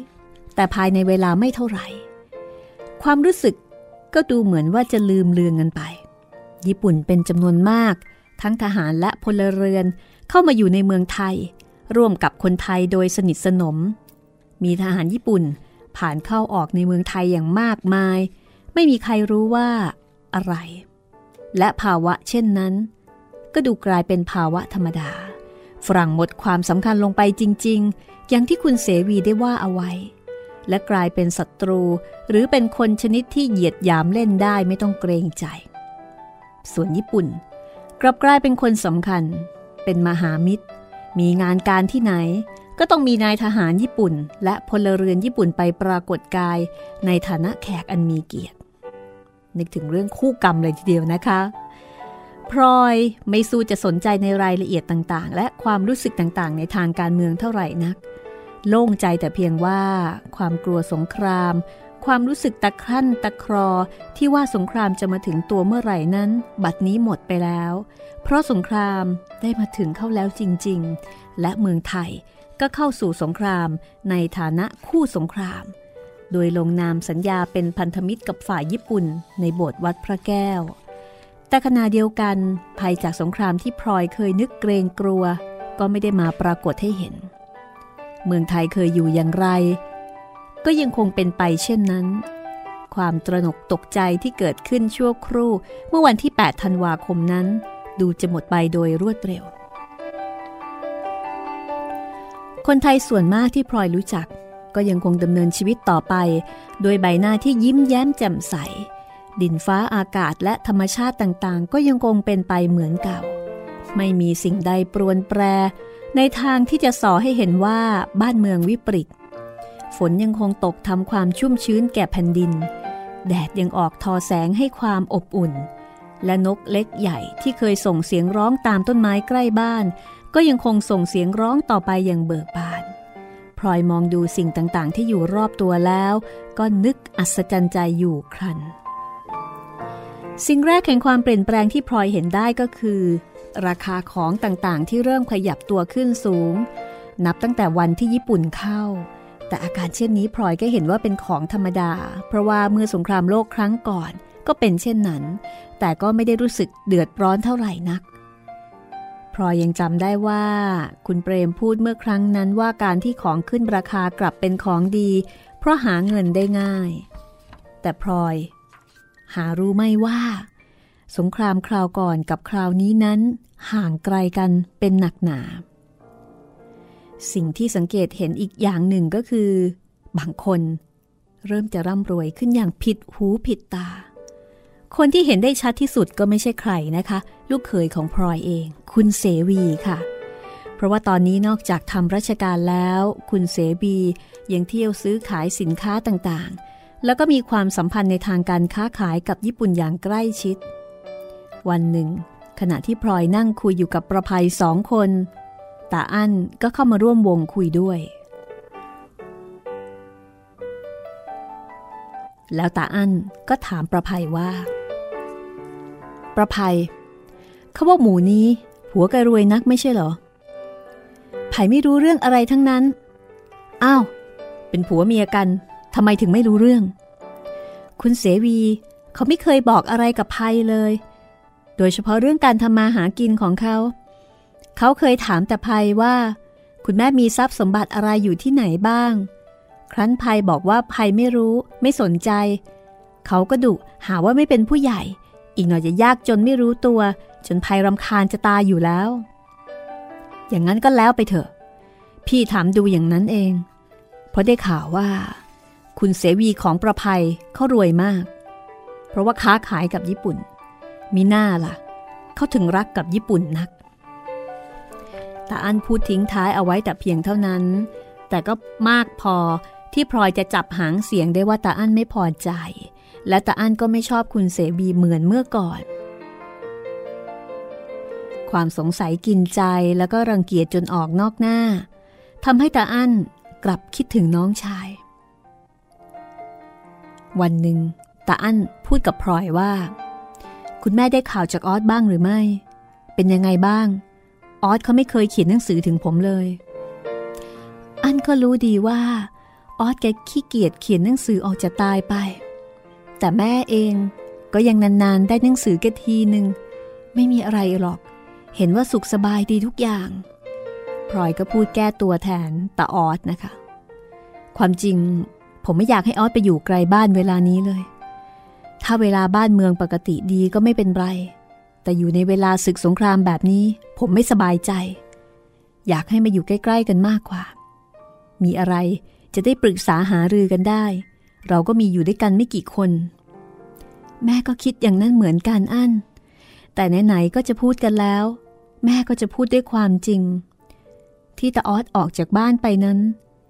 แต่ภายในเวลาไม่เท่าไหร่ ความรู้สึกก็ดูเหมือนว่าจะลืมเลือนกันไป ญี่ปุ่นเป็นจำนวนมาก ทั้งทหารและพลเรือนเข้ามาอยู่ในเมืองไทย ร่วมกับคนไทยโดยสนิทสนม มีทหารญี่ปุ่นผ่านเข้าออกในเมืองไทยอย่างมากมาย ไม่มีใครรู้ว่าอะไร และภาวะเช่นนั้น ก็ดูกลายเป็นภาวะธรรมดา ฝรั่งหมดความสำคัญลงไปจริง ๆ อย่างที่คุณเสวีได้ว่าเอาไว้ และกลายเป็นศัตรู หรือเป็นคนชนิดที่เหยียดยามเล่นได้ไม่ต้องเกรงใจ ส่วนญี่ปุ่น กลับกลายเป็นคนสำคัญ เป็นมหามิตร มีงานการที่ไหน ก็ต้องมีนายทหารญี่ปุ่น และพลเรือนญี่ปุ่นไปปรากฏกาย ในฐานะแขกอันมีเกียรติ นึกถึงเรื่องคู่กรรมเลยทีเดียวนะคะพลอยไม่สู้จะสนใจในรายละเอียดต่างๆ และความรู้สึกต่างๆ ในทางการเมืองเท่าไหร่นัก โล่งใจแต่เพียงว่า ความกลัวสงคราม ความรู้สึกตะครั่นตะครอที่ว่าสงครามจะมาถึงตัวเมื่อไหร่นั้น บัดนี้หมดไปแล้ว เพราะสงครามได้มาถึงเข้าแล้วจริง ๆ และเมืองไทยก็เข้าสู่สงครามในฐานะคู่สงคราม โดยลงนามสัญญาเป็นพันธมิตรกับฝ่ายญี่ปุ่นในโบสถ์วัดพระแก้ว แต่ขณะเดียวกันภัยจากสงครามที่พลอยเคยนึกเกรงกลัว ก็ไม่ได้มาปรากฏให้เห็น เมืองไทยเคยอยู่อย่างไร ก็ยังคงเป็นไปเช่นนั้น ความตระหนกตกใจที่เกิดขึ้นชั่วครู่ เมื่อวันที่ 8 ธันวาคมนั้น ดูจะหมดไปโดยรวดเร็ว คนไทยส่วนมากที่พลอยรู้จัก ก็ยังคงดำเนินชีวิตต่อไป โดยใบหน้าที่ยิ้มแย้มแจ่มใส ดินฟ้าอากาศและธรรมชาติต่างๆ ก็ยังคงเป็นไปเหมือนเก่า ไม่มีสิ่งใดปรวนแปร ในทางที่จะสอให้เห็นว่าบ้านเมืองวิปริต ฝนยังคงตกทำความชุ่มชื้นแก่แผ่นดิน แดดยังออกทอแสงให้ความอบอุ่น และนกเล็กใหญ่ที่เคยส่งเสียงร้องตามต้นไม้ใกล้บ้าน ก็ยังคงส่งเสียงร้องต่อไปอย่างเบิกบานพลอยมองดูสิ่งต่างๆ ที่อยู่รอบตัวแล้ว ก็นึกอัศจรรย์ใจอยู่ครัน สิ่งแรกแห่งความเปลี่ยนแปลงที่พลอยเห็นได้ก็คือ ราคาของต่างๆ ที่เริ่มขยับตัวขึ้นสูง นับตั้งแต่วันที่ญี่ปุ่นเข้า แต่อาการเช่นนี้พลอยก็เห็นว่าเป็นของธรรมดา เพราะว่าเมื่อสงครามโลกครั้งก่อนก็เป็นเช่นนั้น แต่ก็ไม่ได้รู้สึกเดือดร้อนเท่าไหร่นักพลอยยังจำได้ว่า คุณเปรมพูดเมื่อครั้งนั้นว่าการที่ของขึ้นราคากลับเป็นของดี เพราะหาเงินได้ง่าย แต่พลอย หารู้ไม่ว่า สงครามคราวก่อนกับคราวนี้นั้น ห่างไกลกันเป็นหนักหนา สิ่งที่สังเกตเห็นอีกอย่างหนึ่งก็คือ บางคน เริ่มจะร่ำรวยขึ้นอย่างผิดหูผิดตา คนที่เห็นได้ชัดที่สุดก็ไม่ใช่ใครนะคะ ลูกเขยของพลอยเอง คุณเสวีค่ะ เพราะว่าตอนนี้นอกจากทำราชการแล้ว คุณเสวียังเที่ยวซื้อขายสินค้าต่างๆแล้วก็มีความสัมพันธ์ในทางการค้าขายกับญี่ปุ่นอย่างใกล้ชิด วันหนึ่ง ขณะที่พลอยนั่งคุยอยู่กับประภัยสองคนตาอั้นก็เข้ามาร่วมวงคุยด้วย แล้วตาอั้นก็ถามประภัยว่า ประภัยเขาว่าหมูนี้ผัวกรวยนักไม่ใช่เหรอไผ่ไม่รู้เรื่องอะไรทั้งนั้น อ้าว เป็นผัวเมียกันทำไมถึงไม่รู้เรื่อง คุณเสวีเขาไม่เคยบอกอะไรกับภัยเลย โดยเฉพาะเรื่องการทำมาหากินของเขา เขาเคยถามแต่ภัยว่า คุณแม่มีทรัพย์สมบัติอะไรอยู่ที่ไหนบ้าง ครั้นภัยบอกว่าภัยไม่รู้ไม่สนใจ เขาก็ดุหาว่าไม่เป็นผู้ใหญ่ อีกหน่อยจะยากจนไม่รู้ตัว จนภัยรำคาญจะตายอยู่แล้ว อย่างนั้นก็แล้วไปเถอะ พี่ถามดูอย่างนั้นเอง เพราะได้ข่าวว่า คุณเสวีของประภัยเขารวยมาก เพราะว่าค้าขายกับญี่ปุ่น มีหน้าล่ะ เขาถึงรักกับญี่ปุ่นนักตาอันพูดทิ้งท้ายเอาไว้แต่เพียงเท่านั้น แต่ก็มากพอที่พลอยจะจับหางเสียงได้ว่าตาอั้นไม่พอใจ และตาอั้นก็ไม่ชอบคุณเสบีเหมือนเมื่อก่อน ความสงสัยกินใจแล้วก็รังเกียจจนออกนอกหน้าทำให้ตาอั้นกลับคิดถึงน้องชาย วันหนึ่งตาอั้นพูดกับพลอยว่า คุณแม่ได้ข่าวจากออสบ้างหรือไม่ เป็นยังไงบ้าง ออสเขาไม่เคยเขียนหนังสือถึงผมเลย อันก็รู้ดีว่า ออสแกขี้เกียจเขียนหนังสือออกจะตายไป แต่แม่เองก็ยังนานๆ ได้หนังสือแกทีหนึ่งไม่มีอะไรหรอก เห็นว่าสุขสบายดีทุกอย่างพลอยก็พูดแก้ตัวแทนตาออสนะคะ ความจริงผมไม่อยากให้ออสไปอยู่ไกลบ้านเวลานี้เลย ถ้าเวลาบ้านเมืองปกติดีก็ไม่เป็นไร แต่อยู่ในเวลาศึกสงครามแบบนี้ผมไม่สบายใจ อยากให้มาอยู่ใกล้ ๆ กันมากกว่า มีอะไรจะได้ปรึกษาหารือกันได้ เราก็มีอยู่ด้วยกันไม่กี่คน แม่ก็คิดอย่างนั้นเหมือนกันอั้น แต่ไหนๆก็จะพูดกันแล้ว แม่ก็จะพูดด้วยความจริง ที่ตาออสออกจากบ้านไปนั้น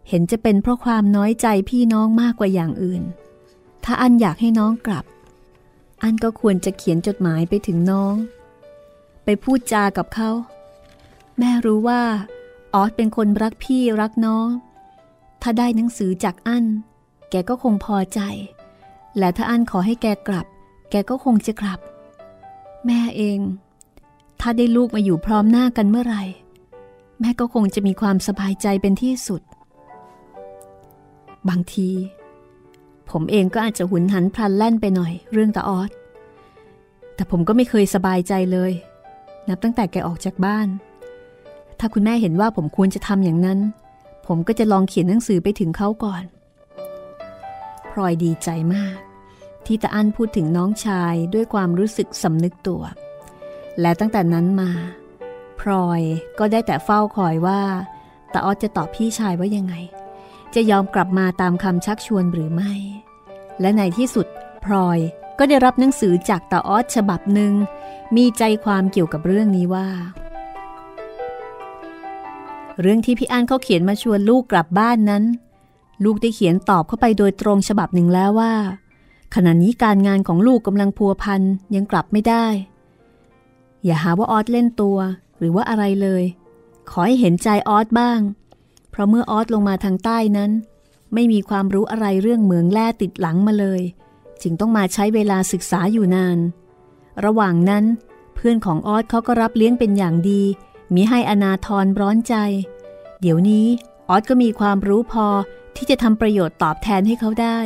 เห็นจะเป็นเพราะความน้อยใจพี่น้องมากกว่าอย่างอื่น ถ้าอันอยากให้น้องกลับ อันก็ควรจะเขียนจดหมายไปถึงน้อง ไปพูดจากับเขา แม่รู้ว่าออสเป็นคนรักพี่รักน้อง ถ้าได้หนังสือจากอันแกก็คงพอใจ และถ้าอันขอให้แกกลับ แกก็คงจะกลับ แม่เอง ถ้าได้ลูกมาอยู่พร้อมหน้ากันเมื่อไหร่ แม่ก็คงจะมีความสบายใจเป็นที่สุด บางที ผมเองก็อาจจะหุนหันพลันแล่นไปหน่อยเรื่องตาออสแต่ผมก็ไม่เคยสบายใจเลย นับตั้งแต่แกออกจากบ้าน ถ้าคุณแม่เห็นว่าผมควรจะทำอย่างนั้น ผมก็จะลองเขียนหนังสือไปถึงเขาก่อน พลอยดีใจมาก ที่ตาอั้นพูดถึงน้องชายด้วยความรู้สึกสำนึกตัว และตั้งแต่นั้นมา พลอยก็ได้แต่เฝ้าคอยว่าตาออสจะตอบพี่ชายว่ายังไง จะยอมกลับมาตามคำชักชวนหรือไม่ และในที่สุดพลอยก็ได้รับหนังสือจากตาออสฉบับหนึ่ง มีใจความเกี่ยวกับเรื่องนี้ว่า เรื่องที่พี่อันเขาเขียนมาชวนลูกกลับบ้านนั้น ลูกได้เขียนตอบเข้าไปโดยตรงฉบับหนึ่งแล้วว่า ขณะนี้การงานของลูกกำลังพัวพันยังกลับไม่ได้ อย่าหาว่าออสเล่นตัว หรือว่าอะไรเลย ขอให้เห็นใจออสบ้าง เพราะเมื่อออสลงมาทางใต้นั้น ไม่มีความรู้อะไรเรื่องเหมืองแร่ติดหลังมาเลย จึงต้องมาใช้เวลาศึกษาอยู่นาน ระหว่างนั้น เพื่อนของออสเขาก็รับเลี้ยงเป็นอย่างดีมีให้อนาทรร้อนใจ เดี๋ยวนี้ออสก็มีความรู้พอที่จะทำประโยชน์ตอบแทนให้เขาได้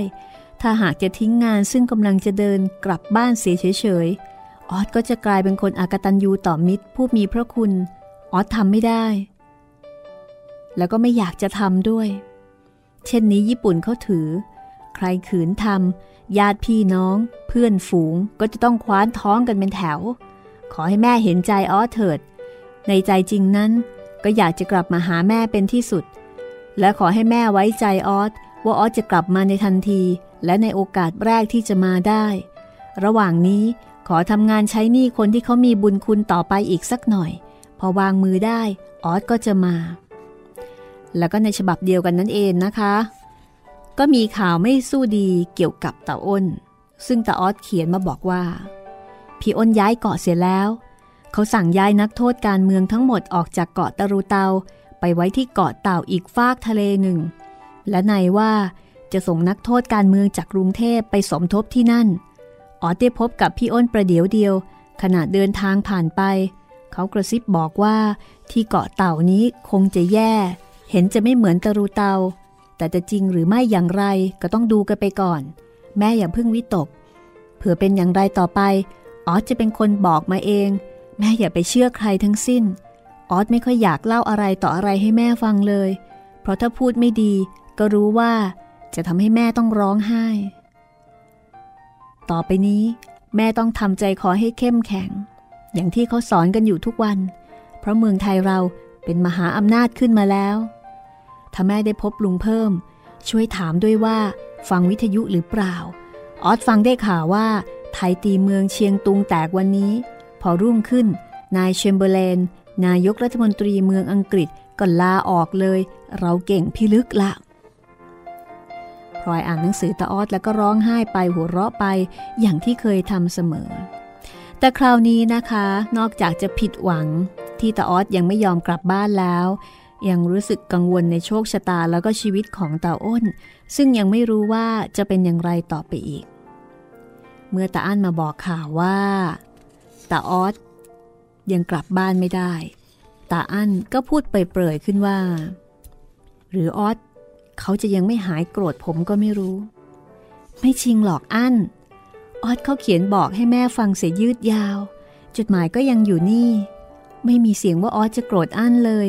ถ้าหากจะทิ้งงานซึ่งกำลังจะเดินกลับบ้านเสียเฉยออสก็จะกลายเป็นคนอากตันยูต่อมิตรผู้มีพระคุณ ออสทำไม่ได้ แล้วก็ไม่อยากจะทำด้วย เช่นนี้ญี่ปุ่นเขาถือ ใครขืนทำญาติพี่น้อง เพื่อนฝูงก็จะต้องคว้านท้องกันเป็นแถว ขอให้แม่เห็นใจออสเถิด ในใจจริงนั้น ก็อยากจะกลับมาหาแม่เป็นที่สุด และขอให้แม่ไว้ใจออสว่าออสจะกลับมาในทันที และในโอกาสแรกที่จะมาได้ ระหว่างนี้ขอทำงานใช้หนี้คนที่เขามีบุญคุณต่อไปอีกสักหน่อย พอวางมือได้ออสก็จะมา แล้วก็ในฉบับเดียวกันนั่นเองนะคะ ก็มีข่าวไม่สู้ดีเกี่ยวกับตาอ้น ซึ่งตาออสเขียนมาบอกว่า พี่อ้นย้ายเกาะเสียแล้ว เขาสั่งย้ายนักโทษการเมืองทั้งหมดออกจากเกาะตะรูเตาไปไว้ที่เกาะเต่าอีกฟากทะเลหนึ่ง และในว่าจะส่งนักโทษการเมืองจากกรุงเทพไปสมทบที่นั่น ออสได้พบกับพี่อ้นประเดี๋ยวเดียว ขณะเดินทางผ่านไป เขากระซิบบอกว่าที่เกาะเต่านี้คงจะแย่ ห็นจะไม่เหมือนตะรูเตา แต่จะจริงหรือไม่อย่างไรก็ต้องดูกันไปก่อน แม่อย่าเพิ่งวิตก เผื่อเป็นอย่างไรต่อไป ออสจะเป็นคนบอกมาเอง แม่อย่าไปเชื่อใครทั้งสิ้น ออสไม่ค่อยอยากเล่าอะไรต่ออะไรให้แม่ฟังเลย เพราะถ้าพูดไม่ดี ก็รู้ว่าจะทำให้แม่ต้องร้องไห้ ต่อไปนี้ แม่ต้องทำใจขอให้เข้มแข็ง อย่างที่เขาสอนกันอยู่ทุกวัน เพราะเมืองไทยเราเป็นมหาอำนาจขึ้นมาแล้ว ถ้าแม่ได้พบลุงเพิ่ม ช่วยถามด้วยว่า ฟังวิทยุหรือเปล่า ออสฟังได้ข่าวว่า ไทยตีเมืองเชียงตุงแตกวันนี้ พอรุ่งขึ้น นายเชมเบอร์เลน นายกรัฐมนตรีเมืองอังกฤษก็ลาออกเลย เราเก่งพิลึกละพลอยอ่านหนังสือตาออดแล้วก็ร้องไห้ไปหัวเราะไปอย่างที่เคยทำเสมอ แต่คราวนี้นะคะ นอกจากจะผิดหวังที่ตาออดยังไม่ยอมกลับบ้านแล้ว ยังรู้สึกกังวลในโชคชะตาแล้วก็ชีวิตของตาอ้น ซึ่งยังไม่รู้ว่าจะเป็นอย่างไรต่อไปอีก เมื่อตาอั้นมาบอกข่าวว่าตาออดยังกลับบ้านไม่ได้ตาอั้นก็พูดเปรยๆขึ้นว่า หรือออสเขาจะยังไม่หายโกรธผมก็ไม่รู้ ไม่จริงหรอกอั้นออสเขาเขียนบอกให้แม่ฟังเสียยืดยาว จดหมายก็ยังอยู่นี่ ไม่มีเสียงว่าออสจะโกรธอั้นเลย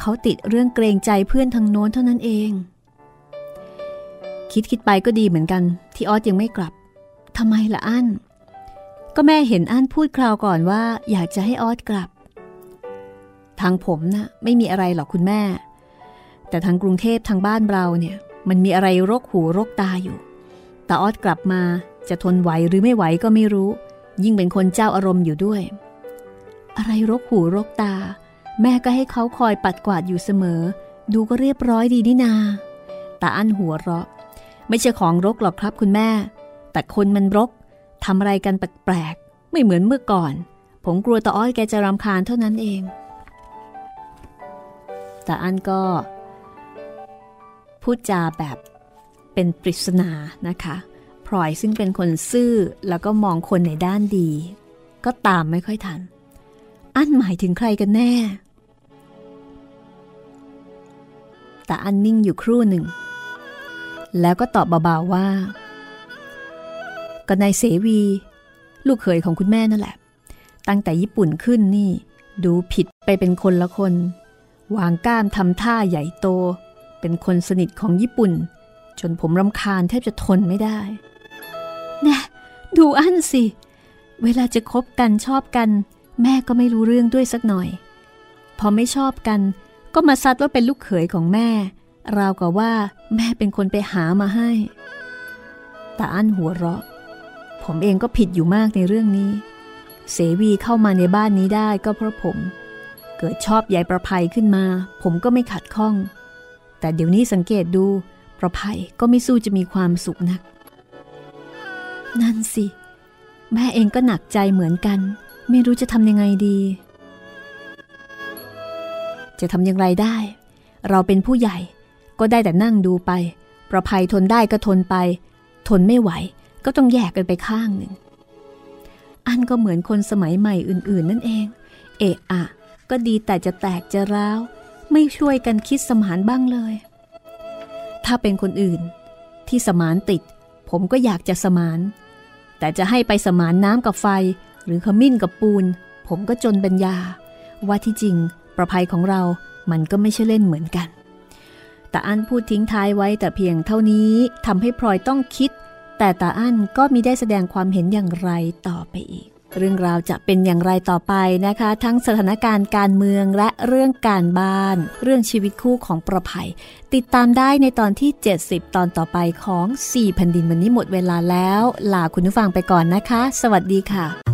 เขาติดเรื่องเกรงใจเพื่อนทางโน้นเท่านั้นเอง คิดคิดไปก็ดีเหมือนกัน ที่ออสยังไม่กลับทำไมล่ะอั้น ก็แม่เห็นอั้นพูดคราวก่อนว่า อยากจะให้ออสกลับ ทางผมนะ่ะไม่มีอะไรหรอกคุณแม่ แต่ทางกรุงเทพทางบ้านเราเนี่ย มันมีอะไรรกหูรกตาอยู่ แต่ออสกลับมาจะทนไหวหรือไม่ไหวก็ไม่รู้ ยิ่งเป็นคนเจ้าอารมณ์อยู่ด้วย อะไรรกหูรกตา แม่ก็ให้เขาคอยปัดกวาดอยู่เสมอ ดูก็เรียบร้อยดีนี่นา ตาอั้นหัวเราะ ไม่ใช่ของรกหรอกครับคุณแม่ แต่คนมันรกทำอะไรกันแปลกๆ ไม่เหมือนเมื่อก่อน ผมกลัวตาอ้อยแกจะรำคาญเท่านั้นเองแต่อันก็ พูดจาแบบเป็นปริศนานะคะพลอยซึ่งเป็นคนซื่อแล้วก็มองคนในด้านดี ก็ตามไม่ค่อยทัน อันหมายถึงใครกันแน่ แต่อันนิ่งอยู่ครู่หนึ่ง แล้วก็ตอบเบาๆว่า ก็นายเสวี ลูกเขยของคุณแม่นั่นแหละ ตั้งแต่ญี่ปุ่นขึ้นนี่ ดูผิดไปเป็นคนละคน วางก้ามทำท่าใหญ่โต เป็นคนสนิทของญี่ปุ่น จนผมรำคาญแทบจะทนไม่ได้ แน่ดูอันสิ เวลาจะคบกันชอบกัน แม่ก็ไม่รู้เรื่องด้วยสักหน่อย พอไม่ชอบกัน ก็มาซัดว่าเป็นลูกเขยของแม่ ราวกับว่าแม่เป็นคนไปหามาให้แต่อันหัวเราะ ผมเองก็ผิดอยู่มากในเรื่องนี้ เสวีเข้ามาในบ้านนี้ได้ก็เพราะผม เกิดชอบยายประภัยขึ้นมา ผมก็ไม่ขัดข้อง แต่เดี๋ยวนี้สังเกตดู ประภัยก็ไม่สู้จะมีความสุขนัก นั่นสิ แม่เองก็หนักใจเหมือนกัน ไม่รู้จะทำยังไงดี จะทำอย่างไรได้ เราเป็นผู้ใหญ่ก็ได้แต่นั่งดูไป ประภัยทนได้ก็ทนไป ทนไม่ไหวก็ต้องแยกกันไปข้างหนึ่ง อันก็เหมือนคนสมัยใหม่อื่น ๆ นั่นเอง เอะอะ ก็ดีแต่จะแตกจะร้าว ไม่ช่วยกันคิดสมานบ้างเลย ถ้าเป็นคนอื่น ที่สมานติด ผมก็อยากจะสมาน แต่จะให้ไปสมานน้ำกับไฟ หรือขมิ้นกับปูน ผมก็จนปัญญา ว่าที่จริง ประภัยของเรามันก็ไม่ใช่เล่นเหมือนกัน แต่อั้นพูดทิ้งท้ายไว้แต่เพียงเท่านี้ทำให้พลอยต้องคิด แต่ตาอั้นก็มีได้แสดงความเห็นอย่างไรต่อไปอีก เรื่องราวจะเป็นอย่างไรต่อไปนะคะ ทั้งสถานการณ์การเมืองและเรื่องการบ้าน เรื่องชีวิตคู่ของประภัย ติดตามได้ในตอนที่ 70 ตอนต่อไปของ4แผ่นดินวันนี้หมดเวลาแล้ว ลาคุณผู้ฟังไปก่อนนะคะ สวัสดีค่ะ